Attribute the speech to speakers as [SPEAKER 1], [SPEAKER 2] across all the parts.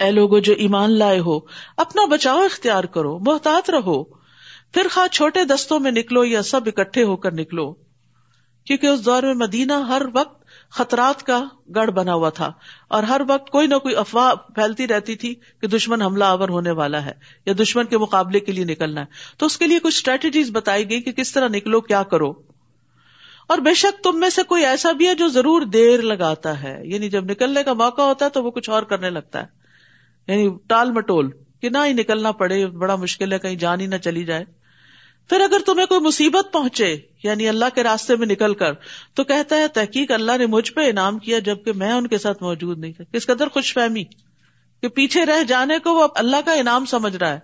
[SPEAKER 1] اے لوگو جو ایمان لائے ہو، اپنا بچاؤ اختیار کرو، محتاط رہو۔ پھر خواہ چھوٹے دستوں میں نکلو یا سب اکٹھے ہو کر نکلو۔ کیونکہ اس دور میں مدینہ ہر وقت خطرات کا گڑھ بنا ہوا تھا اور ہر وقت کوئی نہ کوئی افواہ پھیلتی رہتی تھی کہ دشمن حملہ آور ہونے والا ہے یا دشمن کے مقابلے کے لیے نکلنا ہے۔ تو اس کے لیے کچھ اسٹریٹجیز بتائی گئی کہ کس طرح نکلو، کیا کرو۔ اور بے شک تم میں سے کوئی ایسا بھی ہے جو ضرور دیر لگاتا ہے۔ یعنی جب نکلنے کا موقع ہوتا ہے تو وہ کچھ اور کرنے لگتا ہے۔ یعنی ٹال مٹول کہ نہ ہی نکلنا پڑے، بڑا مشکل ہے، کہیں جان ہی نہ چلی جائے۔ پھر اگر تمہیں کوئی مصیبت پہنچے یعنی اللہ کے راستے میں نکل کر، تو کہتا ہے، تحقیق اللہ نے مجھ پہ انعام کیا جبکہ میں ان کے ساتھ موجود نہیں تھا۔ کس قدر خوش فہمی کہ پیچھے رہ جانے کو وہ اللہ کا انعام سمجھ رہا ہے۔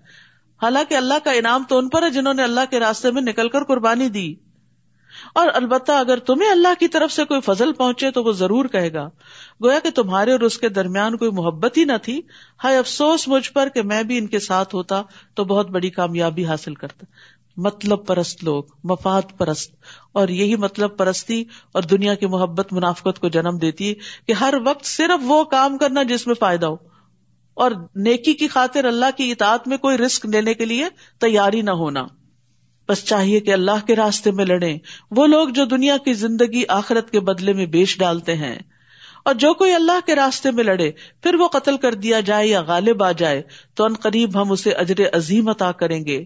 [SPEAKER 1] حالانکہ اللہ کا انعام تو ان پر ہے جنہوں نے اللہ کے راستے میں نکل کر قربانی دی۔ اور البتہ اگر تمہیں اللہ کی طرف سے کوئی فضل پہنچے تو وہ ضرور کہے گا۔ گویا کہ تمہارے اور اس کے درمیان کوئی محبت ہی نہ تھی۔ ہائے افسوس مجھ پر کہ میں بھی ان کے ساتھ ہوتا تو بہت بڑی کامیابی حاصل کرتا۔ مطلب پرست لوگ، مفاد پرست۔ اور یہی مطلب پرستی اور دنیا کی محبت منافقت کو جنم دیتی ہے کہ ہر وقت صرف وہ کام کرنا جس میں فائدہ ہو۔ اور نیکی کی خاطر اللہ کی اطاعت میں کوئی رسک لینے کے لیے تیاری نہ ہونا۔ بس چاہیے کہ اللہ کے راستے میں لڑے وہ لوگ جو دنیا کی زندگی آخرت کے بدلے میں بیچ ڈالتے ہیں۔ اور جو کوئی اللہ کے راستے میں لڑے، پھر وہ قتل کر دیا جائے یا غالب آ جائے، تو ان قریب ہم اسے اجر عظیم عطا کریں گے۔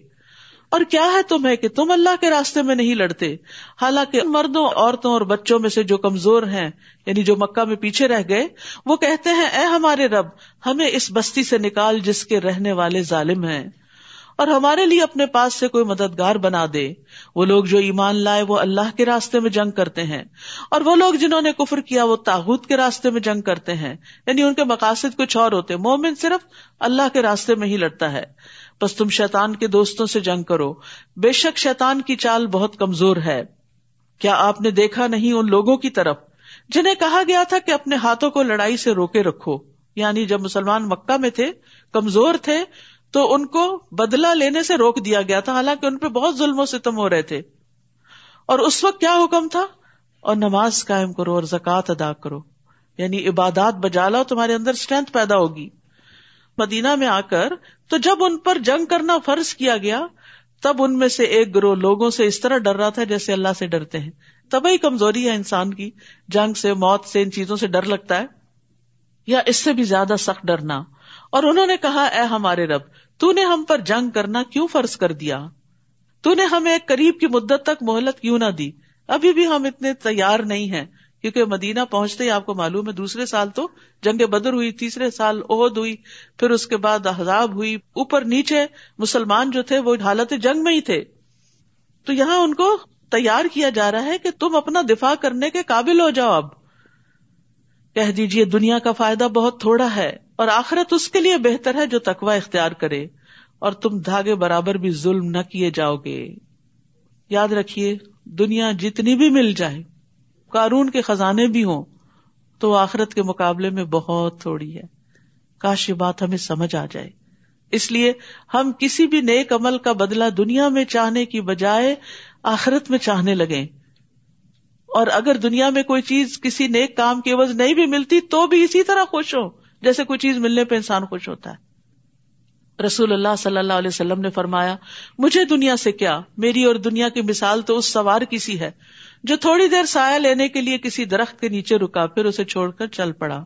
[SPEAKER 1] اور کیا ہے تمہیں کہ تم اللہ کے راستے میں نہیں لڑتے؟ حالانکہ مردوں، عورتوں اور بچوں میں سے جو کمزور ہیں یعنی جو مکہ میں پیچھے رہ گئے، وہ کہتے ہیں، اے ہمارے رب، ہمیں اس بستی سے نکال جس کے رہنے والے ظالم ہیں۔ اور ہمارے لیے اپنے پاس سے کوئی مددگار بنا دے۔ وہ لوگ جو ایمان لائے، وہ اللہ کے راستے میں جنگ کرتے ہیں۔ اور وہ لوگ جنہوں نے کفر کیا، وہ تاغت کے راستے میں جنگ کرتے ہیں۔ یعنی ان کے مقاصد کچھ اور ہوتے۔ مومن صرف اللہ کے راستے میں ہی لڑتا ہے۔ بس تم شیتان کے دوستوں سے جنگ کرو۔ بے شک شیتان کی چال بہت کمزور ہے۔ کیا آپ نے دیکھا نہیں ان لوگوں کی طرف؟ جنہیں کہا گیا تھا کہ اپنے ہاتھوں کو لڑائی سے روکے رکھو۔ یعنی جب مسلمان مکہ میں تھے، کمزور تھے تو ان کو بدلا لینے سے روک دیا گیا تھا، حالانکہ ان پہ بہت ظلم و ستم ہو رہے تھے۔ اور اس وقت کیا حکم تھا؟ اور نماز قائم کرو اور زکوٰۃ ادا کرو۔ یعنی عبادات بجا لاؤ، تمہارے اندر اسٹرینتھ پیدا ہوگی۔ مدینہ میں آ کر تو جب ان پر جنگ کرنا فرض کیا گیا، تب ان میں سے ایک گروہ لوگوں سے اس طرح ڈر رہا تھا جیسے اللہ سے ڈرتے ہیں۔ تبھی کمزوری ہے انسان کی۔ جنگ سے، موت سے، ان چیزوں سے ڈر لگتا ہے۔ یا اس سے بھی زیادہ سخت ڈرنا۔ اور انہوں نے کہا، اے ہمارے رب تو نے ہم پر جنگ کرنا کیوں فرض کر دیا؟ تو نے ہمیں ایک قریب کی مدت تک مہلت کیوں نہ دی؟ ابھی بھی ہم اتنے تیار نہیں ہیں، کیونکہ مدینہ پہنچتے ہی آپ کو معلوم ہے، دوسرے سال تو جنگ بدر ہوئی، تیسرے سال عہد ہوئی، پھر اس کے بعد احزاب ہوئی، اوپر نیچے مسلمان جو تھے وہ حالت جنگ میں ہی تھے۔ تو یہاں ان کو تیار کیا جا رہا ہے کہ تم اپنا دفاع کرنے کے قابل ہو جاؤ اب۔ کہہ دیجیے دنیا کا فائدہ بہت تھوڑا ہے۔ اور آخرت اس کے لیے بہتر ہے جو تقوا اختیار کرے اور تم دھاگے برابر بھی ظلم نہ کیے جاؤ گے۔ یاد رکھیے، دنیا جتنی بھی مل جائے، قارون کے خزانے بھی ہوں، تو آخرت کے مقابلے میں بہت تھوڑی ہے۔ کاش یہ بات ہمیں سمجھ آ جائے۔ اس لیے ہم کسی بھی نیک عمل کا بدلا دنیا میں چاہنے کی بجائے آخرت میں چاہنے لگے اور اگر دنیا میں کوئی چیز کسی نیک کام کی عوض نہیں بھی ملتی، تو بھی اسی طرح خوش ہو جیسے کوئی چیز ملنے پہ انسان خوش ہوتا ہے۔ رسول اللہ صلی اللہ علیہ وسلم نے فرمایا، مجھے دنیا سے کیا؟ میری اور دنیا کی مثال تو اس سوار کی سی ہے جو تھوڑی دیر سایہ لینے کے لیے کسی درخت کے نیچے رکا، پھر اسے چھوڑ کر چل پڑا۔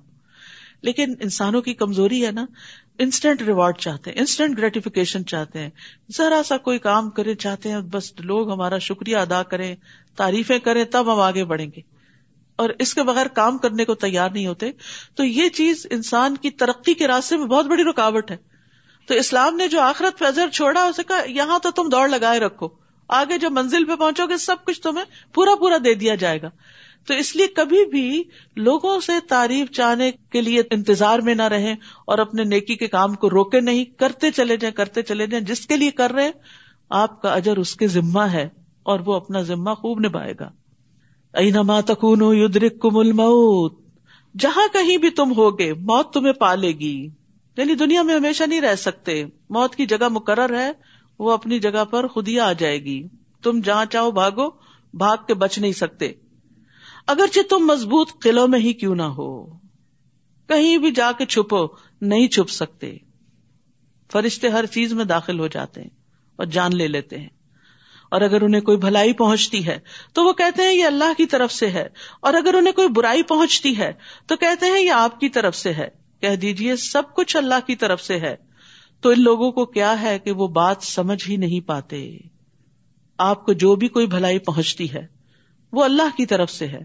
[SPEAKER 1] لیکن انسانوں کی کمزوری ہے نا انسٹنٹ ریوارڈ چاہتے ہیں انسٹنٹ گریٹیفیکیشن چاہتے ہیں۔ ذرا سا کوئی کام کرے، چاہتے ہیں بس لوگ ہمارا شکریہ ادا کریں، تعریفیں کریں، تب ہم آگے بڑھیں گے۔ اور اس کے بغیر کام کرنے کو تیار نہیں ہوتے، تو یہ چیز انسان کی ترقی کے راستے میں بہت بڑی رکاوٹ ہے۔ تو اسلام نے جو آخرت فضر چھوڑا، اسے کہا، یہاں تو تم دوڑ لگائے رکھو۔ آگے جو منزل پہ پہنچو گے سب کچھ تمہیں پورا پورا دے دیا جائے گا۔ تو اس لیے کبھی بھی لوگوں سے تعریف چاہنے کے لیے انتظار میں نہ رہے اور اپنے نیکی کے کام کو روکے نہیں، کرتے چلے جائیں، کرتے چلے جائیں، جس کے لیے کر رہے آپ کا اجر اس کے ذمہ ہے اور وہ اپنا ذمہ خوب نبھائے گا۔ اینما تکون یدرک کم الموت؟ جہاں کہیں بھی تم ہوگے، موت تمہیں پالے گی۔ یعنی دنیا میں ہمیشہ نہیں رہ سکتے۔ موت کی جگہ مقرر ہے، وہ اپنی جگہ پر خود ہی آ جائے گی۔ تم جہاں چاہو بھاگو، بھاگ کے بچ نہیں سکتے۔ اگرچہ تم مضبوط قلعوں میں ہی کیوں نہ ہو۔ کہیں بھی جا کے چھپو، نہیں چھپ سکتے۔ فرشتے ہر چیز میں داخل ہو جاتے ہیں اور جان لے لیتے ہیں۔ اور اگر انہیں کوئی بھلائی پہنچتی ہے، تو وہ کہتے ہیں یہ اللہ کی طرف سے ہے۔ اور اگر انہیں کوئی برائی پہنچتی ہے، تو کہتے ہیں یہ آپ کی طرف سے ہے۔ کہہ دیجیے سب کچھ اللہ کی طرف سے ہے۔ تو ان لوگوں کو کیا ہے کہ وہ بات سمجھ ہی نہیں پاتے۔ آپ کو جو بھی کوئی بھلائی پہنچتی ہے، وہ اللہ کی طرف سے ہے۔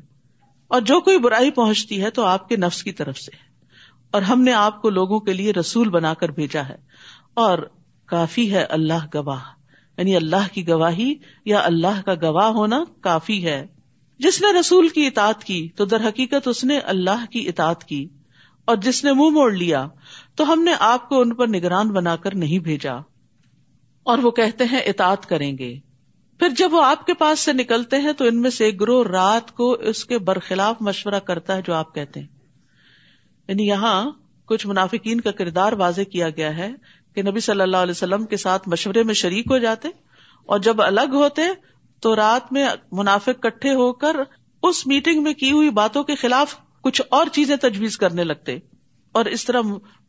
[SPEAKER 1] اور جو کوئی برائی پہنچتی ہے، تو آپ کے نفس کی طرف سے ہے۔ اور ہم نے آپ کو لوگوں کے لیے رسول بنا کر بھیجا ہے۔ اور کافی ہے اللہ گواہ۔ یعنی اللہ کی گواہی یا اللہ کا گواہ ہونا کافی ہے۔ جس نے رسول کی اطاعت کی، تو در حقیقت اس نے اللہ کی اطاعت کی۔ اور جس نے منہ موڑ لیا، تو ہم نے آپ کو ان پر نگران بنا کر نہیں بھیجا۔ اور وہ کہتے ہیں، اطاعت کریں گے۔ پھر جب وہ آپ کے پاس سے نکلتے ہیں، تو ان میں سے ایک گروہ رات کو اس کے برخلاف مشورہ کرتا ہے، جو آپ کہتے ہیں۔ یعنی یہاں کچھ منافقین کا کردار واضح کیا گیا ہے کہ نبی صلی اللہ علیہ وسلم کے ساتھ مشورے میں شریک ہو جاتے اور جب الگ ہوتے تو رات میں منافق کٹھے ہو کر اس میٹنگ میں کی ہوئی باتوں کے خلاف کچھ اور چیزیں تجویز کرنے لگتے اور اس طرح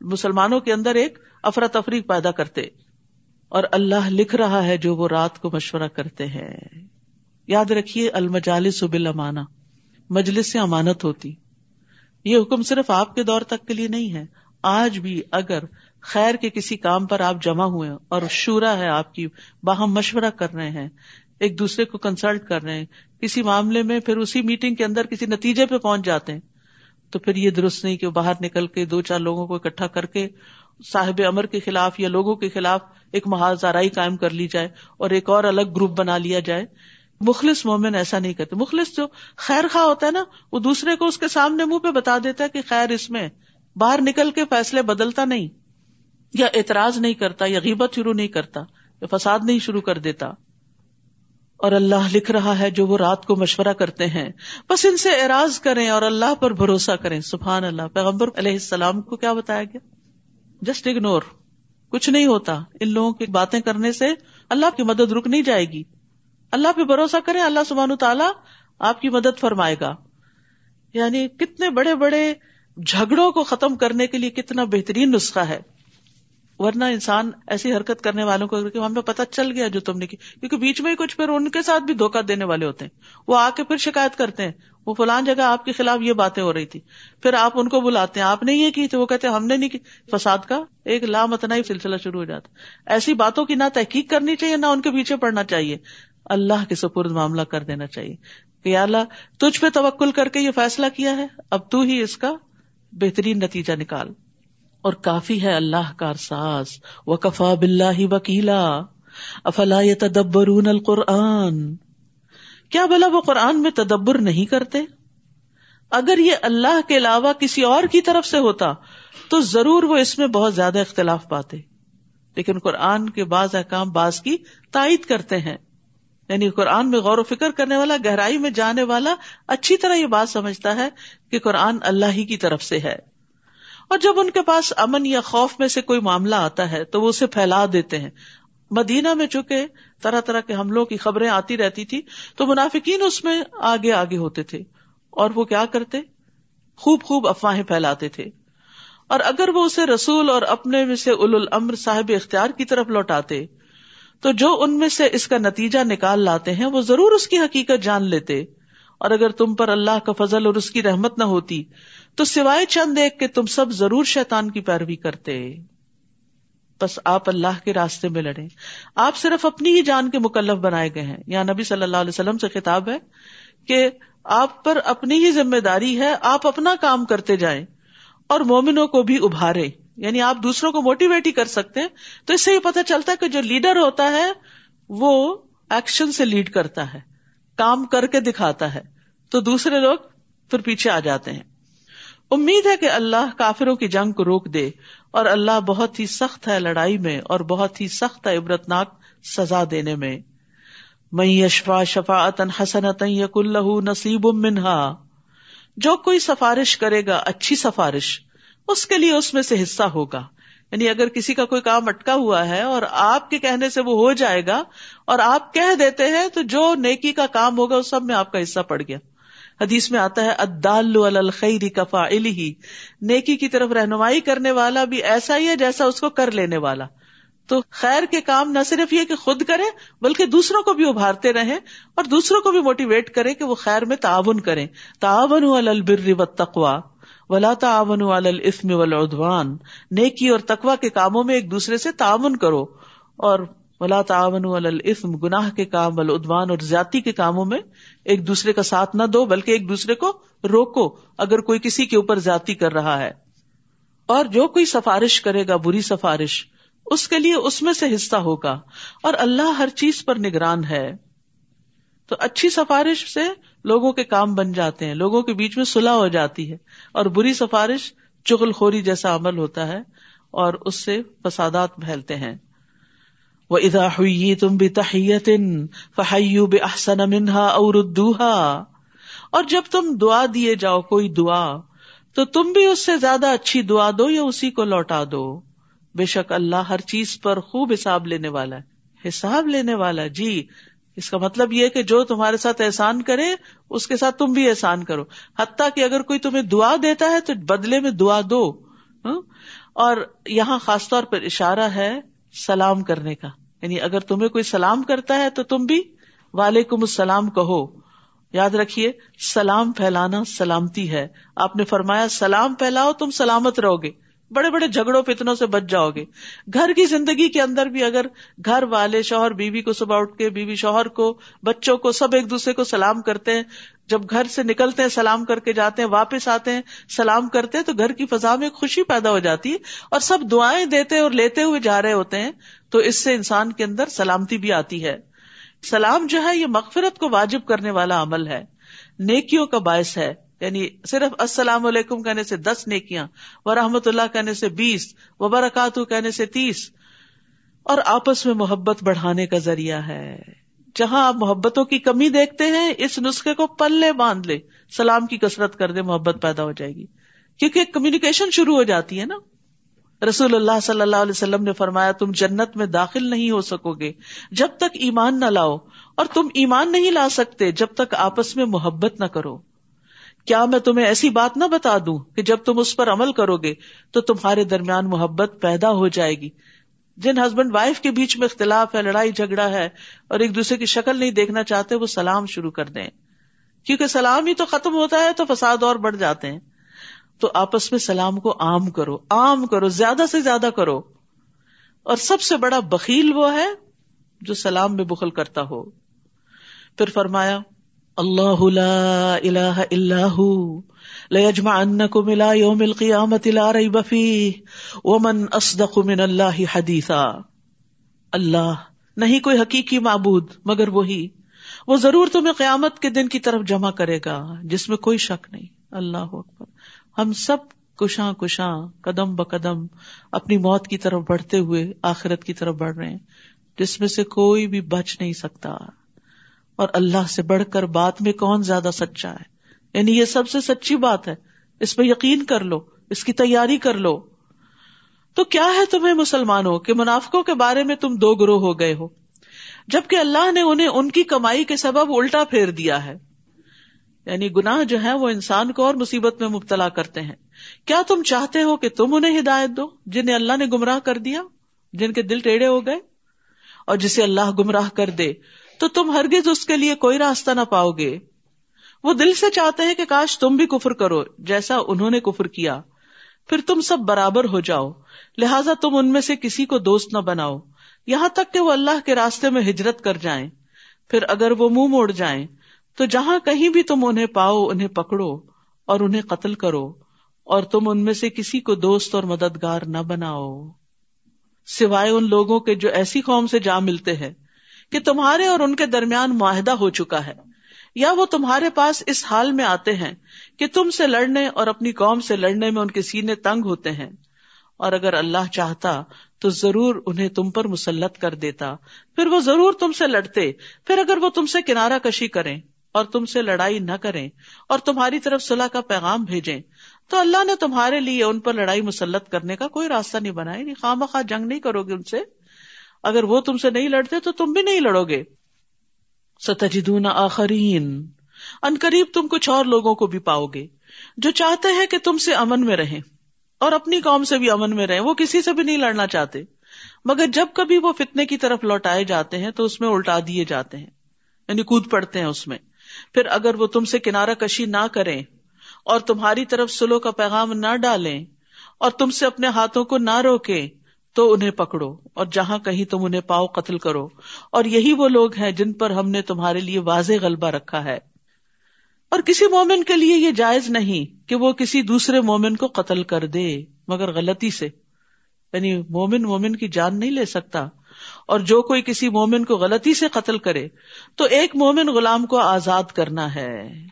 [SPEAKER 1] مسلمانوں کے اندر ایک افراتفری پیدا کرتے اور اللہ لکھ رہا ہے جو وہ رات کو مشورہ کرتے ہیں۔ یاد رکھیے المجالس سب امانا مجلس سے امانت ہوتی۔ یہ حکم صرف آپ کے دور تک کے لیے نہیں ہے۔ آج بھی اگر خیر کے کسی کام پر آپ جمع ہوئے اور شورا ہے آپ کی، باہم مشورہ کر رہے ہیں، ایک دوسرے کو کنسلٹ کر رہے ہیں، کسی معاملے میں پھر اسی میٹنگ کے اندر کسی نتیجے پہ پہنچ جاتے ہیں۔ تو پھر یہ درست نہیں کہ باہر نکل کے دو چار لوگوں کو اکٹھا کر کے صاحب امر کے خلاف یا لوگوں کے خلاف ایک محاذ آرائی قائم کر لی جائے اور ایک اور الگ گروپ بنا لیا جائے۔ مخلص مومن ایسا نہیں کرتے۔ مخلص جو خیر خواہ ہوتا ہے نا، وہ دوسرے کو اس کے سامنے منہ پہ بتا دیتا ہے کہ خیر اس میں باہر نکل کے فیصلے بدلتا نہیں۔ یا اعتراض نہیں کرتا، یا غیبت شروع نہیں کرتا، یا فساد نہیں شروع کر دیتا۔ اور اللہ لکھ رہا ہے جو وہ رات کو مشورہ کرتے ہیں۔ بس ان سے اعراض کریں اور اللہ پر بھروسہ کریں۔ سبحان اللہ۔ پیغمبر علیہ السلام کو کیا بتایا گیا؟ جسٹ اگنور کچھ نہیں ہوتا۔ ان لوگوں کی باتیں کرنے سے اللہ کی مدد رک نہیں جائے گی۔ اللہ پہ بھروسہ کریں، اللہ سبحان تعالیٰ آپ کی مدد فرمائے گا۔ یعنی کتنے بڑے بڑے جھگڑوں کو ختم کرنے کے لیے کتنا بہترین نسخہ ہے۔ ورنہ انسان ایسی حرکت کرنے والوں کو ہمیں پتا چل گیا جو تم نے کی۔ کیونکہ بیچ میں ہی کچھ پھر ان کے ساتھ بھی دھوکہ دینے والے ہوتے ہیں۔ وہ آ کے پھر شکایت کرتے ہیں۔ وہ فلان جگہ آپ کے خلاف یہ باتیں ہو رہی تھی۔ پھر آپ ان کو بلاتے ہیں۔ آپ نے یہ کی تو وہ کہتے ہیں ہم نے نہیں کی۔ فساد کا ایک لامتنا ہی سلسلہ شروع ہو جاتا ایسی باتوں کی نہ تحقیق کرنی چاہیے، نہ ان کے پیچھے پڑنا چاہیے۔ اللہ کے سپرد معاملہ کر دینا چاہیے۔ کہ اللہ، تجھ پہ توکل کر کے یہ فیصلہ کیا ہے؟ اب تو ہی اس کا بہترین نتیجہ نکال۔ اور کافی ہے اللہ کا ساز و کفا بلّہ وکیلا۔ افلا تدبرون القرآن۔ کیا بلا وہ قرآن میں تدبر نہیں کرتے؟ اگر یہ اللہ کے علاوہ کسی اور کی طرف سے ہوتا، تو ضرور وہ اس میں بہت زیادہ اختلاف پاتے۔ لیکن قرآن کے بعض احکام بعض کی تائید کرتے ہیں۔ یعنی قرآن میں غور و فکر کرنے والا، گہرائی میں جانے والا، اچھی طرح یہ بات سمجھتا ہے کہ قرآن اللہ ہی کی طرف سے ہے۔ اور جب ان کے پاس امن یا خوف میں سے کوئی معاملہ آتا ہے تو وہ اسے پھیلا دیتے ہیں۔ مدینہ میں چونکہ طرح طرح کے حملوں کی خبریں آتی رہتی تھی تو منافقین اس میں آگے آگے ہوتے تھے۔ اور وہ کیا کرتے؟ خوب خوب افواہیں پھیلاتے تھے۔ اور اگر وہ اسے رسول اور اپنے میں سے اول الامر صاحب اختیار کی طرف لوٹاتے، تو جو ان میں سے اس کا نتیجہ نکال لاتے ہیں، وہ ضرور اس کی حقیقت جان لیتے۔ اور اگر تم پر اللہ کا فضل اور اس کی رحمت نہ ہوتی تو سوائے چند ایک کہ تم سب ضرور شیطان کی پیروی کرتے۔ بس آپ اللہ کے راستے میں لڑے آپ صرف اپنی ہی جان کے مکلف بنائے گئے ہیں۔ یا نبی صلی اللہ علیہ وسلم سے خطاب ہے کہ آپ پر اپنی ہی ذمہ داری ہے، آپ اپنا کام کرتے جائیں اور مومنوں کو بھی ابھارے۔ یعنی آپ دوسروں کو موٹیویٹ ہی کر سکتے ہیں۔ تو اس سے یہ پتا چلتا ہے کہ جو لیڈر ہوتا ہے، وہ ایکشن سے لیڈ کرتا ہے۔ کام کر کے دکھاتا ہے۔ تو دوسرے لوگ پھر پیچھے آ جاتے ہیں۔ امید ہے کہ اللہ کافروں کی جنگ کو روک دے اور اللہ بہت ہی سخت ہے لڑائی میں اور بہت ہی سخت ہے عبرتناک سزا دینے میں۔ میں یشفا شفا حسنت یق اللہ نصیب منہا۔ جو کوئی سفارش کرے گا، اچھی سفارش، اس کے لیے اس میں سے حصہ ہوگا۔ یعنی اگر کسی کا کوئی کام اٹکا ہوا ہے اور آپ کے کہنے سے وہ ہو جائے گا اور آپ کہہ دیتے ہیں تو جو نیکی کا کام ہوگا، اس سب میں آپ کا حصہ پڑ گیا۔ حدیث میں آتا ہے ادال الخیر کفا ہی نیکی کی طرف رہنمائی کرنے والا بھی ایسا ہی ہے جیسا اس کو کر لینے والا۔ تو خیر کے کام نہ صرف یہ کہ خود کرے، بلکہ دوسروں کو بھی ابھارتے رہے اور دوسروں کو بھی موٹیویٹ کرے کہ وہ خیر میں تعاون کرے تعاون البر و تقوا ولا تعاون الاسم والعدوان۔ نیکی اور تقوا کے کاموں میں ایک دوسرے سے تعاون کرو۔ اور ولا تعاون الاسم گناہ کے کام والعدوان اور زیادتی کے کاموں میں ایک دوسرے کا ساتھ نہ دو، بلکہ ایک دوسرے کو روکو اگر کوئی کسی کے اوپر زیادتی کر رہا ہے۔ اور جو کوئی سفارش کرے گا، بری سفارش، اس کے لیے اس میں سے حصہ ہوگا۔ اور اللہ ہر چیز پر نگران ہے۔ تو اچھی سفارش سے لوگوں کے کام بن جاتے ہیں، لوگوں کے بیچ میں صلاح ہو جاتی ہے۔ اور بری سفارش چغل خوری جیسا عمل ہوتا ہے اور اس سے فسادات پھیلتے ہیں۔ وہ ادا ہوئی تم بھی تحیت فہیو بے احسن منہا اور اور جب تم دعا دیے جاؤ، کوئی دعا، تو تم بھی اس سے زیادہ اچھی دعا دو یا اسی کو لوٹا دو۔ بے شک اللہ ہر چیز پر خوب حساب لینے والا ہے۔ حساب لینے والا جی۔ اس کا مطلب یہ کہ جو تمہارے ساتھ احسان کرے، اس کے ساتھ تم بھی احسان کرو۔ حتیٰ کہ اگر کوئی تمہیں دعا دیتا ہے، تو بدلے میں دعا دو۔ ہاں؟ اور یہاں خاص طور پر اشارہ ہے سلام کرنے کا۔ یعنی اگر تمہیں کوئی سلام کرتا ہے تو تم بھی وعلیکم السلام کہو۔ یاد رکھیے، سلام پھیلانا سلامتی ہے۔ آپ نے فرمایا، سلام پھیلاؤ، تم سلامت رہو گے۔ بڑے بڑے جھگڑوں، فتنوں سے بچ جاؤ گے۔ گھر کی زندگی کے اندر بھی اگر گھر والے شوہر بیوی کو صبح اٹھ کے، بیوی شوہر کو، بچوں کو، سب ایک دوسرے کو سلام کرتے ہیں، جب گھر سے نکلتے ہیں، سلام کر کے جاتے ہیں، واپس آتے ہیں، سلام کرتے ہیں، تو گھر کی فضا میں خوشی پیدا ہو جاتی ہے اور سب دعائیں دیتے اور لیتے ہوئے جا رہے ہوتے ہیں۔ تو اس سے انسان کے اندر سلامتی بھی آتی ہے۔ سلام جو ہے یہ مغفرت کو واجب کرنے والا عمل ہے۔ نیکیوں کا باعث ہے۔ یعنی صرف السلام علیکم کہنے سے دس نیکیاں و رحمت اللہ کہنے سے بیس و برکات کہنے سے تیس۔ اور آپس میں محبت بڑھانے کا ذریعہ ہے۔ جہاں آپ محبتوں کی کمی دیکھتے ہیں، اس نسخے کو پلے باندھ لے۔ سلام کی کسرت کر دے، محبت پیدا ہو جائے گی۔ کیونکہ کمیونیکیشن شروع ہو جاتی ہے نا۔ رسول اللہ صلی اللہ علیہ وسلم نے فرمایا، تم جنت میں داخل نہیں ہو سکو گے۔ جب تک ایمان نہ لاؤ، اور تم ایمان نہیں لا سکتے، جب تک آپس میں محبت نہ کرو۔ کیا میں تمہیں ایسی بات نہ بتا دوں کہ جب تم اس پر عمل کرو گے، تو تمہارے درمیان محبت پیدا ہو جائے گی۔ جن ہسبینڈ وائف کے بیچ میں اختلاف ہے، لڑائی جھگڑا ہے، اور ایک دوسرے کی شکل نہیں دیکھنا چاہتے، وہ سلام شروع کر دیں۔ کیونکہ سلام ہی تو ختم ہوتا ہے تو فساد اور بڑھ جاتے ہیں۔ تو آپس میں سلام کو عام کرو عام کرو، زیادہ سے زیادہ کرو۔ اور سب سے بڑا بکیل وہ ہے جو سلام میں بخل کرتا ہو۔ پھر فرمایا، اللہ لا الہ الا ہو، لیجمعنکم الى یوم القیامت لا ریب فیہ، ومن اصدق من اللہ حدیثا۔ اللہ، نہیں کوئی حقیقی معبود، مگر وہی۔ وہ ضرور تمہیں قیامت کے دن کی طرف جمع کرے گا، جس میں کوئی شک نہیں۔ اللہ اکبر۔ ہم سب کشاں کشاں قدم بقدم اپنی موت کی طرف بڑھتے ہوئے آخرت کی طرف بڑھ رہے ہیں، جس میں سے کوئی بھی بچ نہیں سکتا۔ اور اللہ سے بڑھ کر بات میں کون زیادہ سچا ہے؟ یعنی یہ سب سے سچی بات ہے۔ اس پہ یقین کر لو، اس کی تیاری کر لو۔ تو کیا ہے تمہیں مسلمانوں کے منافقوں کے بارے میں تم دو گروہ ہو گئے ہو؟ جبکہ اللہ نے انہیں ان کی کمائی کے سبب الٹا پھیر دیا ہے۔ یعنی گناہ جو ہے وہ انسان کو اور مصیبت میں مبتلا کرتے ہیں۔ کیا تم چاہتے ہو کہ تم انہیں ہدایت دو جنہیں اللہ نے گمراہ کر دیا، جن کے دل ٹیڑھے ہو گئے؟ اور جسے اللہ گمراہ کر دے، تو تم ہرگز اس کے لیے کوئی راستہ نہ پاؤ گے۔ وہ دل سے چاہتے ہیں کہ کاش تم بھی کفر کرو، جیسا انہوں نے کفر کیا۔ پھر تم سب برابر ہو جاؤ، لہٰذا تم ان میں سے کسی کو دوست نہ بناؤ۔ یہاں تک کہ وہ اللہ کے راستے میں ہجرت کر جائیں۔ پھر اگر وہ منہ موڑ جائیں تو جہاں کہیں بھی تم انہیں پاؤ، انہیں پکڑو اور انہیں قتل کرو، اور تم ان میں سے کسی کو دوست اور مددگار نہ بناؤ۔ سوائے ان لوگوں کے جو ایسی قوم سے جا ملتے ہیں کہ تمہارے اور ان کے درمیان معاہدہ ہو چکا ہے۔ یا وہ تمہارے پاس اس حال میں آتے ہیں کہ تم سے لڑنے اور اپنی قوم سے لڑنے میں ان کے سینے تنگ ہوتے ہیں۔ اور اگر اللہ چاہتا تو ضرور انہیں تم پر مسلط کر دیتا۔ پھر وہ ضرور تم سے لڑتے۔ پھر اگر وہ تم سے کنارہ کشی کریں۔ اور تم سے لڑائی نہ کریں اور تمہاری طرف صلاح کا پیغام بھیجیں تو اللہ نے تمہارے لیے ان پر لڑائی مسلط کرنے کا کوئی راستہ نہیں بنایا نہیں خواہ مخواہ جنگ نہیں کرو گے ان سے۔ اگر وہ تم سے نہیں لڑتے تو تم بھی نہیں لڑو گے۔ ستجدون آخرین، ان قریب تم کچھ اور لوگوں کو بھی پاؤ گے جو چاہتے ہیں کہ تم سے امن میں رہیں اور اپنی قوم سے بھی امن میں رہیں، وہ کسی سے بھی نہیں لڑنا چاہتے۔ مگر جب کبھی وہ فتنے کی طرف لوٹائے جاتے ہیں تو اس میں الٹا دیے جاتے ہیں یعنی کود پڑتے ہیں اس میں۔ پھر اگر وہ تم سے کنارہ کشی نہ کریں اور تمہاری طرف سلو کا پیغام نہ ڈالیں اور تم سے اپنے ہاتھوں کو نہ روکے تو انہیں پکڑو اور جہاں کہیں تم انہیں پاؤ قتل کرو۔ اور یہی وہ لوگ ہیں جن پر ہم نے تمہارے لیے واضح غلبہ رکھا ہے۔ اور کسی مومن کے لیے یہ جائز نہیں کہ وہ کسی دوسرے مومن کو قتل کر دے، مگر غلطی سے یعنی مومن مومن کی جان نہیں لے سکتا۔ اور جو کوئی کسی مومن کو غلطی سے قتل کرے تو ایک مومن غلام کو آزاد کرنا ہے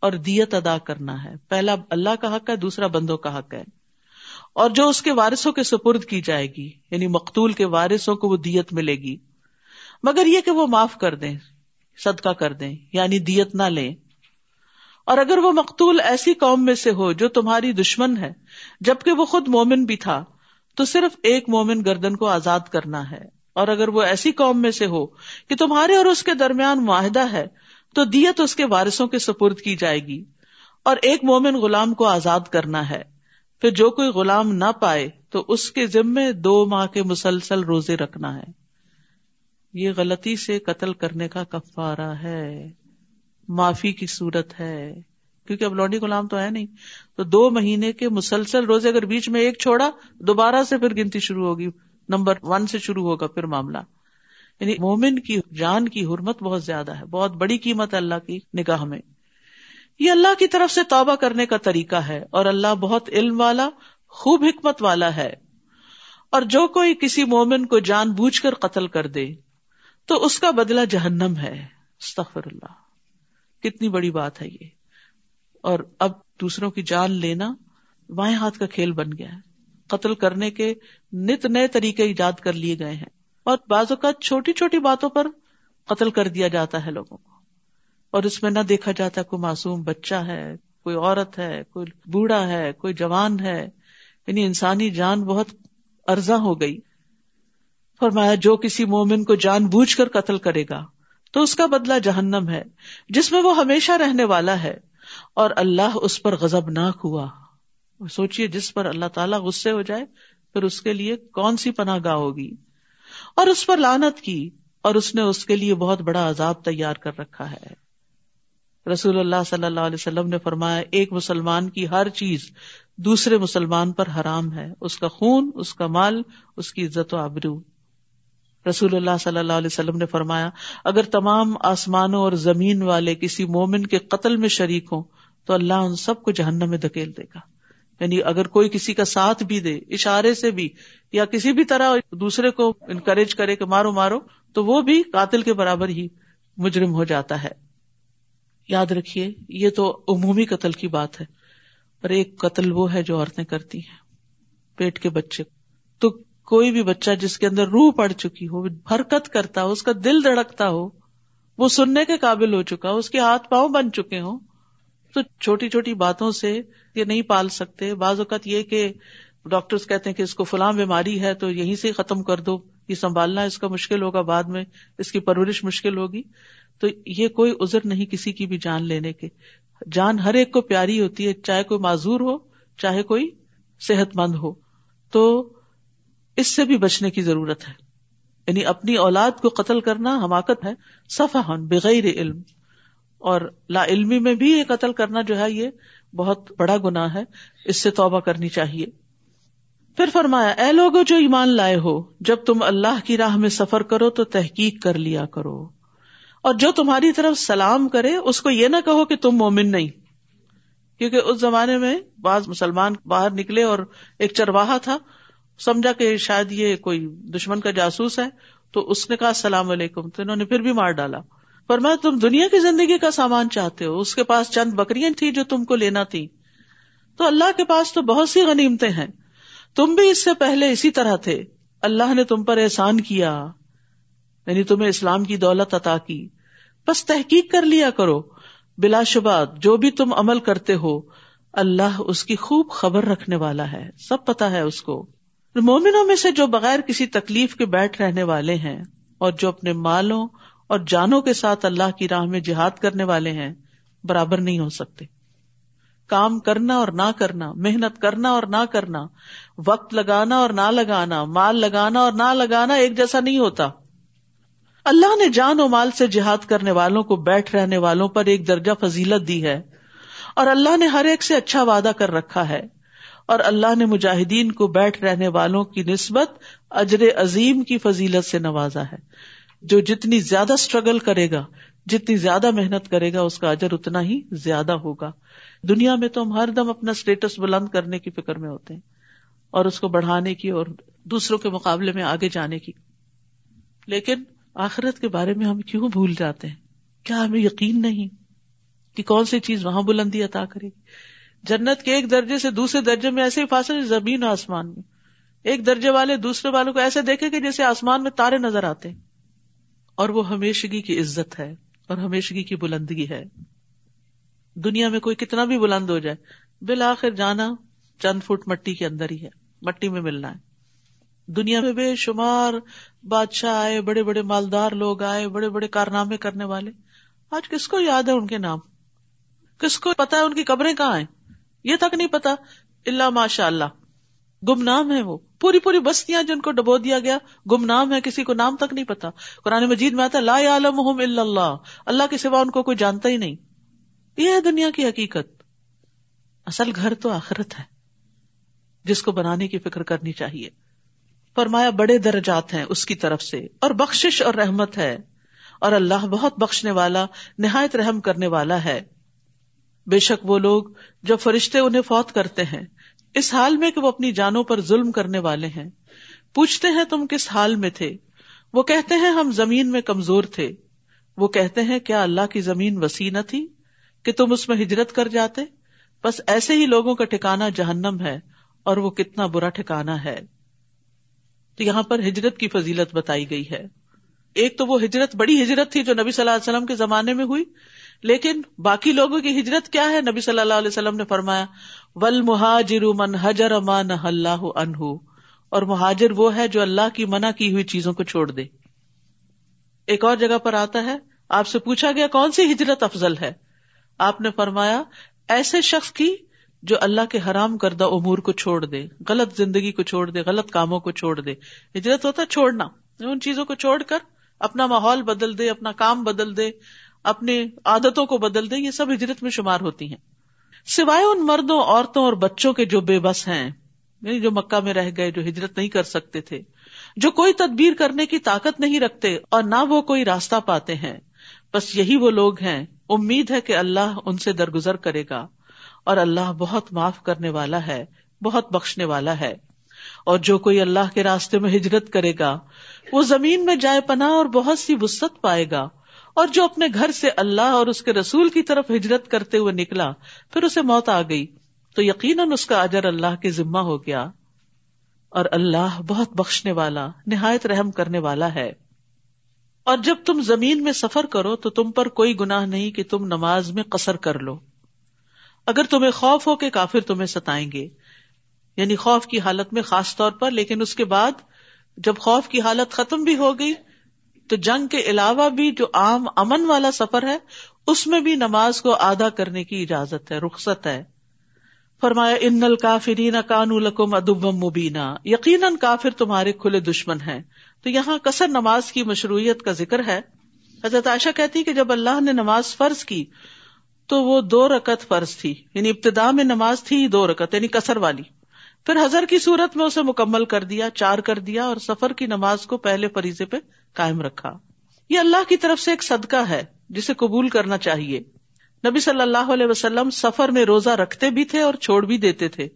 [SPEAKER 1] اور دیت ادا کرنا ہے۔ پہلا اللہ کا حق ہے، دوسرا بندوں کا حق ہے۔ اور جو اس کے وارثوں کے سپرد کی جائے گی یعنی مقتول کے وارثوں کو وہ دیت ملے گی۔ مگر یہ کہ وہ معاف کر دیں، صدقہ کر دیں یعنی دیت نہ لیں۔ اور اگر وہ مقتول ایسی قوم میں سے ہو جو تمہاری دشمن ہے، جبکہ وہ خود مومن بھی تھا تو صرف ایک مومن گردن کو آزاد کرنا ہے۔ اور اگر وہ ایسی قوم میں سے ہو کہ تمہارے اور اس کے درمیان معاہدہ ہے، تو دیت اس کے وارثوں کے سپرد کی جائے گی۔ اور ایک مومن غلام کو آزاد کرنا ہے۔ پھر جو کوئی غلام نہ پائے، تو اس کے ذمے دو ماہ کے مسلسل روزے رکھنا ہے۔ یہ غلطی سے قتل کرنے کا کفارہ ہے۔ معافی کی صورت ہے۔ کیونکہ اب لونڈی غلام تو ہے نہیں۔ تو دو مہینے کے مسلسل روزے اگر بیچ میں ایک چھوڑا، دوبارہ سے پھر گنتی شروع ہوگی۔ نمبر ون سے شروع ہوگا پھر معاملہ۔ یعنی مومن کی جان کی حرمت بہت زیادہ ہے۔ بہت بڑی قیمت ہے اللہ کی نگاہ میں۔ یہ اللہ کی طرف سے توبہ کرنے کا طریقہ ہے اور اللہ بہت علم والا، خوب حکمت والا ہے۔ اور جو کوئی کسی مومن کو جان بوجھ کر قتل کر دے، تو اس کا بدلہ جہنم ہے۔ استغفر اللہ۔ کتنی بڑی بات ہے یہ۔ اور اب دوسروں کی جان لینا بائیں ہاتھ کا کھیل بن گیا ہے۔ قتل کرنے کے نت نئے طریقے ایجاد کر لیے گئے ہیں۔ اور بعض اوقات چھوٹی چھوٹی باتوں پر قتل کر دیا جاتا ہے لوگوں کو۔ اور اس میں نہ دیکھا جاتا کوئی معصوم بچہ ہے، کوئی عورت ہے، کوئی بوڑھا ہے، کوئی جوان ہے۔ یعنی انسانی جان بہت ارزا ہو گئی۔ فرمایا، جو کسی مومن کو جان بوجھ کر قتل کرے گا تو اس کا بدلہ جہنم ہے، جس میں وہ ہمیشہ رہنے والا ہے۔ اور اللہ اس پر غزب ناک ہوا۔ سوچیے جس پر اللہ تعالیٰ غصے ہو جائے، پھر اس کے لیے کون سی پناہ گاہ ہوگی؟ اور اس پر لانت کی، اور اس نے اس کے لیے بہت بڑا عذاب تیار کر رکھا ہے۔ رسول اللہ صلی اللہ علیہ وسلم نے فرمایا، ایک مسلمان کی ہر چیز دوسرے مسلمان پر حرام ہے۔ اس کا خون، اس کا مال، اس کی عزت و آبرو۔ رسول اللہ صلی اللہ علیہ وسلم نے فرمایا، اگر تمام آسمانوں اور زمین والے کسی مومن کے قتل میں شریک ہوں تو اللہ ان سب کو جہنم میں دھکیل دے گا۔ یعنی اگر کوئی کسی کا ساتھ بھی دے، اشارے سے بھی، یا کسی بھی طرح دوسرے کو انکریج کرے کہ مارو مارو، تو وہ بھی قاتل کے برابر ہی مجرم ہو جاتا ہے۔ یاد رکھیے، یہ تو عمومی قتل کی بات ہے اور ایک قتل وہ ہے جو عورتیں کرتی ہیں، پیٹ کے بچے۔ تو کوئی بھی بچہ جس کے اندر روح پڑ چکی ہو، حرکت کرتا ہو، اس کا دل دڑکتا ہو، وہ سننے کے قابل ہو چکا ہو، اس کے ہاتھ پاؤں بن چکے ہوں تو چھوٹی چھوٹی باتوں سے یہ نہیں پال سکتے۔ بعض اوقات یہ کہ ڈاکٹر کہتے ہیں کہ اس کو فلاں بیماری ہے تو یہیں سے ختم کر دو، یہ سنبھالنا اس کا مشکل ہوگا بعد میں، اس کی پرورش مشکل ہوگی۔ تو یہ کوئی ازر نہیں کسی کی بھی جان لینے کے۔ جان ہر ایک کو پیاری ہوتی ہے، چاہے کوئی معذور ہو، چاہے کوئی صحت مند ہو۔ تو اس سے بھی بچنے کی ضرورت ہے۔ یعنی اپنی اولاد کو قتل کرنا حماقت ہے صفا بغیر علم۔ اور لا علمی میں بھی یہ قتل کرنا جو ہے یہ بہت بڑا گنا ہے، اس سے توبہ کرنی چاہیے۔ پھر فرمایا، اے لوگوں جو ایمان لائے ہو، جب تم اللہ کی راہ میں سفر کرو تو تحقیق کر لیا کرو۔ اور جو تمہاری طرف سلام کرے، اس کو یہ نہ کہو کہ تم مومن نہیں۔ کیونکہ اس زمانے میں بعض مسلمان باہر نکلے اور ایک چرواہا تھا، سمجھا کہ شاید یہ کوئی دشمن کا جاسوس ہے، تو اس نے کہا، السلام علیکم۔ تو انہوں نے پھر بھی مار ڈالا۔ پر میں تم دنیا کی زندگی کا سامان چاہتے ہو، اس کے پاس چند بکریاں تھی جو تم کو لینا تھی تو اللہ کے پاس تو بہت سی غنیمتیں ہیں۔ تم بھی اس سے پہلے اسی طرح تھے۔ اللہ نے تم پر احسان کیا یعنی تمہیں اسلام کی دولت عطا کی۔ بس تحقیق کر لیا کرو۔ بلا شبہ، جو بھی تم عمل کرتے ہو، اللہ اس کی خوب خبر رکھنے والا ہے۔ سب پتا ہے اس کو۔ مومنوں میں سے جو بغیر کسی تکلیف کے بیٹھ رہنے والے ہیں، اور جو اپنے مالوں اور جانوں کے ساتھ اللہ کی راہ میں جہاد کرنے والے ہیں، برابر نہیں ہو سکتے۔ کام کرنا اور نہ کرنا، محنت کرنا اور نہ کرنا، وقت لگانا اور نہ لگانا، مال لگانا اور نہ لگانا ایک جیسا نہیں ہوتا۔ اللہ نے جان و مال سے جہاد کرنے والوں کو بیٹھ رہنے والوں پر ایک درجہ فضیلت دی ہے۔ اور اللہ نے ہر ایک سے اچھا وعدہ کر رکھا ہے۔ اور اللہ نے مجاہدین کو بیٹھ رہنے والوں کی نسبت اجر عظیم کی فضیلت سے نوازا ہے۔ جو جتنی زیادہ اسٹرگل کرے گا، جتنی زیادہ محنت کرے گا، اس کا اجر اتنا ہی زیادہ ہوگا۔ دنیا میں تو ہم ہر دم اپنا اسٹیٹس بلند کرنے کی فکر میں ہوتے ہیں اور اس کو بڑھانے کی اور دوسروں کے مقابلے میں آگے جانے کی۔ لیکن آخرت کے بارے میں ہم کیوں بھول جاتے ہیں؟ کیا ہمیں یقین نہیں کہ کون سی چیز وہاں بلندی عطا کرے گی؟ جنت کے ایک درجے سے دوسرے درجے میں ایسے ہی فاصلے زمین و آسمان میں۔ ایک درجے والے دوسرے والوں کو ایسے دیکھے کہ جیسے آسمان میں تارے نظر آتے اور وہ ہمیشگی کی عزت ہے اور ہمیشگی کی بلندگی ہے۔ دنیا میں کوئی کتنا بھی بلند ہو جائے، بالآخر جانا چند فٹ مٹی کے اندر ہی ہے، مٹی میں ملنا ہے۔ دنیا میں بے شمار بادشاہ آئے، بڑے بڑے مالدار لوگ آئے، بڑے بڑے کارنامے کرنے والے۔ آج کس کو یاد ہے ان کے نام؟ کس کو پتا ہے ان کی قبریں کہاں ہیں؟ یہ تک نہیں پتا۔ اللہ ماشاء اللہ گم نام ہے وہ۔ پوری پوری بستیاں جن کو ڈبو دیا گیا گم نام ہے کسی کو نام تک نہیں پتا۔ قرآن مجید میں آتا لا عالم اللہ۔ اللہ کے سوا ان کو کوئی جانتا ہی نہیں۔ یہ ہے دنیا کی حقیقت۔ اصل گھر تو آخرت ہے۔ جس کو بنانے کی فکر کرنی چاہیے۔ فرمایا، بڑے درجات ہیں اس کی طرف سے۔ اور بخشش اور رحمت ہے۔ اور اللہ بہت بخشنے والا، نہایت رحم کرنے والا ہے۔ بے شک وہ لوگ جو فرشتے انہیں فوت کرتے ہیں اس حال میں کہ وہ اپنی جانوں پر ظلم کرنے والے ہیں۔ پوچھتے ہیں تم کس حال میں تھے؟ وہ کہتے ہیں ہم زمین میں کمزور تھے۔ وہ کہتے ہیں کیا اللہ کی زمین وسیع نہ تھی کہ تم اس میں ہجرت کر جاتے؟ بس ایسے ہی لوگوں کا ٹھکانا جہنم ہے اور وہ کتنا برا ٹھکانا ہے۔ تو یہاں پر ہجرت کی فضیلت بتائی گئی ہے۔ ایک تو وہ ہجرت بڑی ہجرت تھی جو نبی صلی اللہ علیہ وسلم کے زمانے میں ہوئی، لیکن باقی لوگوں کی ہجرت کیا ہے؟ نبی صلی اللہ علیہ وسلم نے فرمایا ول مہاجر من حجر امان اللہ انہ اور مہاجر وہ ہے جو اللہ کی منع کی ہوئی چیزوں کو چھوڑ دے۔ ایک اور جگہ پر آتا ہے، آپ سے پوچھا گیا، کون سی ہجرت افضل ہے؟ آپ نے فرمایا، ایسے شخص کی جو اللہ کے حرام کردہ امور کو چھوڑ دے، غلط زندگی کو چھوڑ دے، غلط کاموں کو چھوڑ دے۔ ہجرت ہوتا ہے چھوڑنا، ان چیزوں کو چھوڑ کر اپنا ماحول بدل دے، اپنا کام بدل دے، اپنی عادتوں کو بدل دے، یہ سب ہجرت میں شمار ہوتی ہیں۔ سوائے ان مردوں، عورتوں اور بچوں کے جو بے بس ہیں یعنی جو مکہ میں رہ گئے، جو ہجرت نہیں کر سکتے تھے، جو کوئی تدبیر کرنے کی طاقت نہیں رکھتے اور نہ وہ کوئی راستہ پاتے ہیں۔ بس یہی وہ لوگ ہیں۔ امید ہے کہ اللہ ان سے درگزر کرے گا۔ اور اللہ بہت معاف کرنے والا ہے، بہت بخشنے والا ہے۔ اور جو کوئی اللہ کے راستے میں ہجرت کرے گا، وہ زمین میں جائے پناہ اور بہت سی وسط پائے گا۔ اور جو اپنے گھر سے اللہ اور اس کے رسول کی طرف ہجرت کرتے ہوئے نکلا، پھر اسے موت آ گئی۔ تو یقیناً اس کا اجر اللہ کے ذمہ ہو گیا۔ اور اللہ بہت بخشنے والا، نہایت رحم کرنے والا ہے۔ اور جب تم زمین میں سفر کرو، تو تم پر کوئی گناہ نہیں کہ تم نماز میں قصر کر لو۔ اگر تمہیں خوف ہو کہ کافر تمہیں ستائیں گے۔ یعنی خوف کی حالت میں خاص طور پر، لیکن اس کے بعد جب خوف کی حالت ختم بھی ہو گئی تو جنگ کے علاوہ بھی جو عام امن والا سفر ہے، اس میں بھی نماز کو آدھا کرنے کی اجازت ہے، رخصت ہے۔ فرمایا، ان الکافرین کان الکم ادب مبینہ یقیناً کافر تمہارے کھلے دشمن ہیں۔ تو یہاں کثر نماز کی مشروعیت کا ذکر ہے۔ حضرت عائشہ کہتی کہ جب اللہ نے نماز فرض کی، تو وہ دو رکت فرض تھی۔ یعنی ابتدا میں نماز تھی، دو رکت یعنی کسر والی۔ پھر ہزر کی صورت میں اسے مکمل کر دیا، چار کر دیا اور سفر کی نماز کو پہلے فریضے پہ قائم رکھا۔ یہ اللہ کی طرف سے ایک صدقہ ہے جسے قبول کرنا چاہیے۔ نبی صلی اللہ علیہ وسلم سفر میں روزہ رکھتے بھی تھے اور چھوڑ بھی دیتے تھے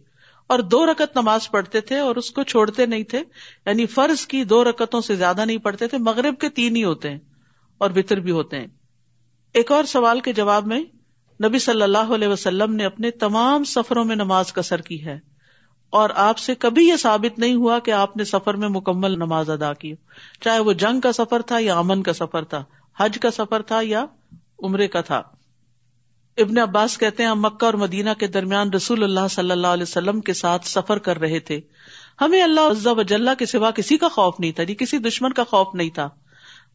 [SPEAKER 1] اور دو رکت نماز پڑھتے تھے اور اس کو چھوڑتے نہیں تھے۔ یعنی فرض کی دو رکتوں سے زیادہ نہیں پڑھتے تھے، مغرب کے تین ہی ہوتے ہیں اور وطر بھی ہوتے ہیں۔ ایک اور سوال کے جواب میں نبی صلی اللہ علیہ وسلم نے اپنے تمام سفروں میں نماز کسر کی ہے۔ اور آپ سے کبھی یہ ثابت نہیں ہوا کہ آپ نے سفر میں مکمل نماز ادا کی چاہے وہ جنگ کا سفر تھا یا امن کا سفر تھا، حج کا سفر تھا یا عمرے کا تھا۔ ابن عباس کہتے ہیں، ہم مکہ اور مدینہ کے درمیان رسول اللہ صلی اللہ علیہ وسلم کے ساتھ سفر کر رہے تھے۔ ہمیں اللہ عزا وجاللہ کے سوا کسی کا خوف نہیں تھا یعنی کسی دشمن کا خوف نہیں تھا،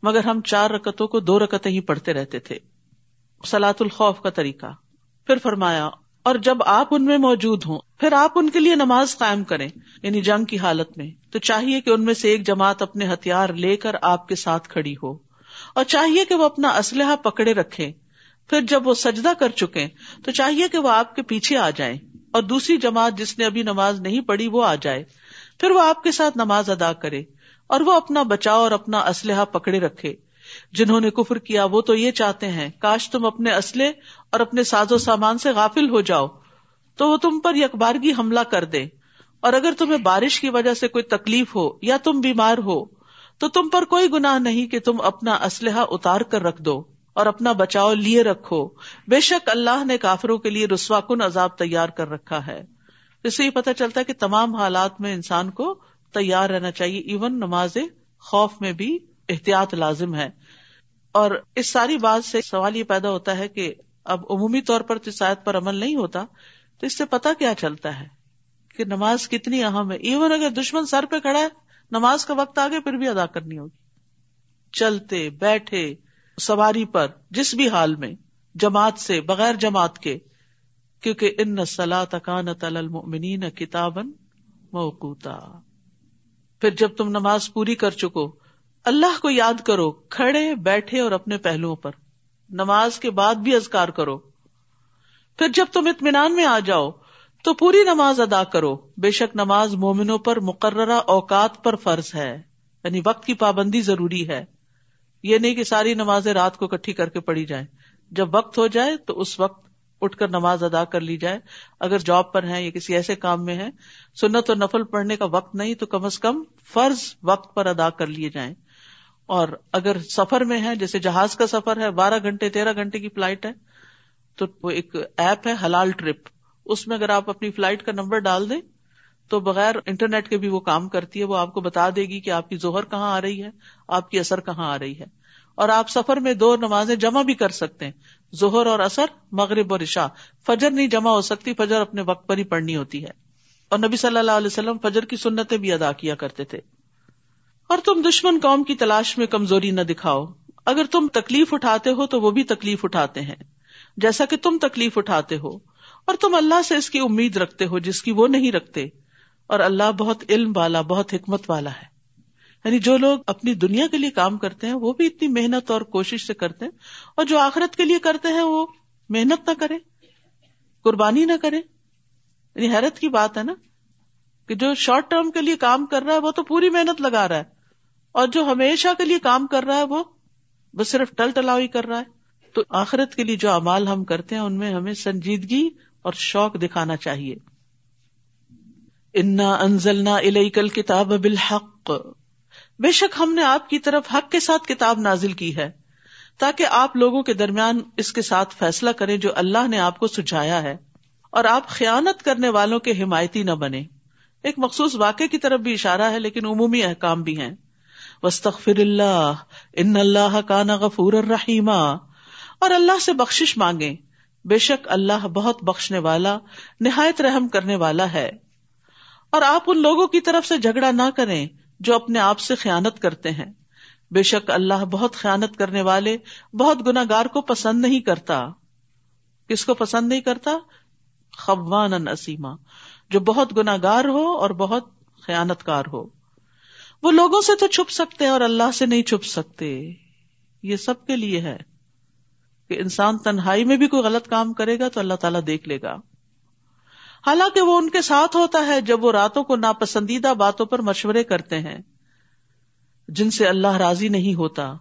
[SPEAKER 1] مگر ہم چار رکتوں کو دو رکتیں ہی پڑھتے رہتے تھے۔ سلاۃ الخوف کا طریقہ۔ پھر فرمایا اور جب آپ ان میں موجود ہوں، پھر آپ ان کے لیے نماز قائم کریں یعنی جنگ کی حالت میں۔ تو چاہیے کہ ان میں سے ایک جماعت اپنے ہتھیار لے کر آپ کے ساتھ کھڑی ہو۔ اور چاہیے کہ وہ اپنا اسلحہ پکڑے رکھے پھر جب وہ سجدہ کر چکے تو چاہیے کہ وہ آپ کے پیچھے آ جائیں۔ اور دوسری جماعت جس نے ابھی نماز نہیں پڑھی، وہ آ جائے۔ پھر وہ آپ کے ساتھ نماز ادا کرے اور وہ اپنا بچاؤ اور اپنا اسلحہ پکڑے رکھے۔ جنہوں نے کفر کیا، وہ تو یہ چاہتے ہیں، کاش تم اپنے اسلحے اور اپنے ساز و سامان سے غافل ہو جاؤ، تو وہ تم پر یکبارگی حملہ کر دے۔ اور اگر تمہیں بارش کی وجہ سے کوئی تکلیف ہو یا تم بیمار ہو، تو تم پر کوئی گناہ نہیں کہ تم اپنا اسلحہ اتار کر رکھ دو اور اپنا بچاؤ لیے رکھو۔ بے شک اللہ نے کافروں کے لیے رسوا کن عذاب تیار کر رکھا ہے۔ اس سے یہ پتا چلتا ہے کہ تمام حالات میں انسان کو تیار رہنا چاہیے، ایون نماز خوف میں بھی۔ احتیاط لازم ہے۔ اور اس ساری بات سے سوال یہ پیدا ہوتا ہے کہ اب عمومی طور پر تسایت پر عمل نہیں ہوتا، تو اس سے پتا کیا چلتا ہے کہ نماز کتنی اہم ہے۔ ایون اگر دشمن سر پہ کھڑا ہے، نماز کا وقت آگے پھر بھی ادا کرنی ہوگی۔ چلتے، بیٹھے، سواری پر، جس بھی حال میں، جماعت سے، بغیر جماعت کے، کیونکہ ان سلا تکان المؤمنین کتابن موقوتا۔ پھر جب تم نماز پوری کر چکو اللہ کو یاد کرو، کھڑے بیٹھے اور اپنے پہلوؤں پر۔ نماز کے بعد بھی ازکار کرو۔ پھر جب تم اطمینان میں آ جاؤ، تو پوری نماز ادا کرو۔ بے شک نماز مومنوں پر مقررہ اوقات پر فرض ہے۔ یعنی وقت کی پابندی ضروری ہے۔ یہ نہیں کہ ساری نمازیں رات کو کٹھی کر کے پڑھی جائیں۔ جب وقت ہو جائے تو اس وقت اٹھ کر نماز ادا کر لی جائے۔ اگر جاب پر ہے یا کسی ایسے کام میں ہے سنت اور نفل پڑھنے کا وقت نہیں، تو کم از کم فرض وقت پر ادا کر لیے جائیں۔ اور اگر سفر میں ہے، جیسے جہاز کا سفر ہے، بارہ گھنٹے، تیرہ گھنٹے کی فلائٹ ہے، تو وہ ایک ایپ ہے، حلال ٹرپ اس میں اگر آپ اپنی فلائٹ کا نمبر ڈال دیں، تو بغیر انٹرنیٹ کے بھی وہ کام کرتی ہے۔ وہ آپ کو بتا دے گی کہ آپ کی زہر کہاں آ رہی ہے، آپ کی اثر کہاں آ رہی ہے۔ اور آپ سفر میں دو نمازیں جمع بھی کر سکتے ہیں زہر اور اثر، مغرب اور عشاء۔ فجر نہیں جمع ہو سکتی، فجر اپنے وقت پر ہی پڑھنی ہوتی ہے۔ اور نبی صلی اللہ علیہ وسلم فجر کی سنتیں بھی ادا کیا کرتے تھے۔ اور تم دشمن قوم کی تلاش میں کمزوری نہ دکھاؤ۔ اگر تم تکلیف اٹھاتے ہو تو وہ بھی تکلیف اٹھاتے ہیں۔ جیسا کہ تم تکلیف اٹھاتے ہو۔ اور تم اللہ سے اس کی امید رکھتے ہو جس کی وہ نہیں رکھتے۔ اور اللہ بہت علم والا، بہت حکمت والا ہے۔ یعنی جو لوگ اپنی دنیا کے لیے کام کرتے ہیں، وہ بھی اتنی محنت اور کوشش سے کرتے ہیں۔ اور جو آخرت کے لیے کرتے ہیں، وہ محنت نہ کرے۔ قربانی نہ کرے۔ یعنی حیرت کی بات ہے نا کہ جو شارٹ ٹرم کے لیے کام کر رہا ہے، وہ تو پوری محنت لگا رہا ہے۔ اور جو ہمیشہ کے لیے کام کر رہا ہے وہ بس صرف ٹل ٹلاوی کر رہا ہے۔ تو آخرت کے لیے جو امال ہم کرتے ہیں، ان میں ہمیں سنجیدگی اور شوق دکھانا چاہیے۔ انا انزلنا الیکل کتاب بالحق۔ بے شک ہم نے آپ کی طرف حق کے ساتھ کتاب نازل کی ہے، تاکہ آپ لوگوں کے درمیان اس کے ساتھ فیصلہ کریں جو اللہ نے آپ کو سجایا ہے۔ اور آپ خیانت کرنے والوں کے حمایتی نہ بنے ایک مخصوص واقعے کی طرف بھی اشارہ ہے، لیکن عمومی احکام بھی ہیں۔ وسطر اللہ، ان اللہ کا غفور الرحیم اور اللہ سے بخش مانگے بے شک اللہ بہت بخشنے والا، نہایت رحم کرنے والا ہے۔ اور آپ ان لوگوں کی طرف سے جھگڑا نہ کریں جو اپنے آپ سے خیانت کرتے ہیں۔ بے شک اللہ بہت خیانت کرنے والے، بہت گناگار کو پسند نہیں کرتا۔ کس کو پسند نہیں کرتا؟ خوان نسیما جو بہت گناگار ہو اور بہت خیانت کار ہو۔ وہ لوگوں سے تو چھپ سکتے ہیں اور اللہ سے نہیں چھپ سکتے۔ یہ سب کے لیے ہے کہ انسان تنہائی میں بھی کوئی غلط کام کرے گا تو اللہ تعالیٰ دیکھ لے گا۔ حالانکہ وہ ان کے ساتھ ہوتا ہے جب وہ راتوں کو ناپسندیدہ باتوں پر مشورے کرتے ہیں، جن سے اللہ راضی نہیں ہوتا۔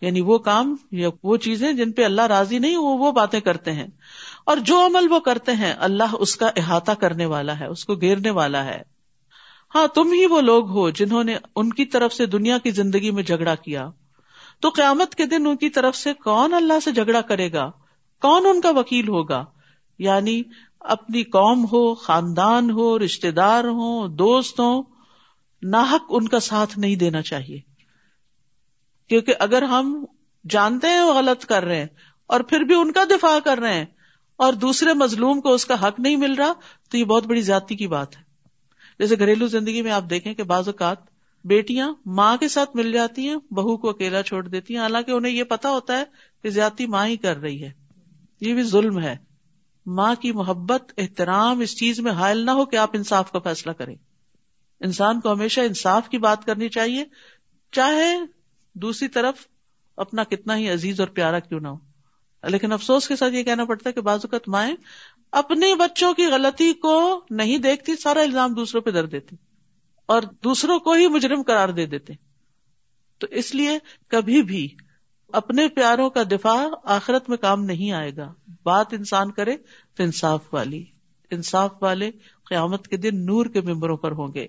[SPEAKER 1] یعنی وہ کام یا وہ چیزیں جن پہ اللہ راضی نہیں، وہ وہ باتیں کرتے ہیں۔ اور جو عمل وہ کرتے ہیں، اللہ اس کا احاطہ کرنے والا ہے، اس کو گھیرنے والا ہے۔ ہاں تم ہی وہ لوگ ہو جنہوں نے ان کی طرف سے دنیا کی زندگی میں جھگڑا کیا۔ تو قیامت کے دن ان کی طرف سے کون اللہ سے جھگڑا کرے گا؟ کون ان کا وکیل ہوگا؟ یعنی اپنی قوم ہو، خاندان ہو رشتے دار ہو، دوست ہو، ناحق ان کا ساتھ نہیں دینا چاہیے۔ کیونکہ اگر ہم جانتے ہیں وہ غلط کر رہے ہیں اور پھر بھی ان کا دفاع کر رہے ہیں اور دوسرے مظلوم کو اس کا حق نہیں مل رہا، تو یہ بہت بڑی زیادتی کی بات ہے۔ جیسے گھریلو زندگی میں آپ دیکھیں کہ بعض اوقات بیٹیاں ماں کے ساتھ مل جاتی ہیں، بہو کو اکیلا چھوڑ دیتی ہیں، حالانکہ انہیں یہ پتا ہوتا ہے کہ زیادتی ماں ہی کر رہی ہے۔ یہ بھی ظلم ہے۔ ماں کی محبت، احترام اس چیز میں حائل نہ ہو کہ آپ انصاف کا فیصلہ کریں۔ انسان کو ہمیشہ انصاف کی بات کرنی چاہیے، چاہے دوسری طرف اپنا کتنا ہی عزیز اور پیارا کیوں نہ ہو۔ لیکن افسوس کے ساتھ یہ کہنا پڑتا ہے کہ بعض اوقات مائیں اپنے بچوں کی غلطی کو نہیں دیکھتی، سارا الزام دوسروں پہ در دیتی، اور دوسروں کو ہی مجرم قرار دے دیتے۔ تو اس لیے کبھی بھی اپنے پیاروں کا دفاع آخرت میں کام نہیں آئے گا۔ بات انسان کرے تو انصاف والی، انصاف والے قیامت کے دن نور کے ممبروں پر ہوں گے۔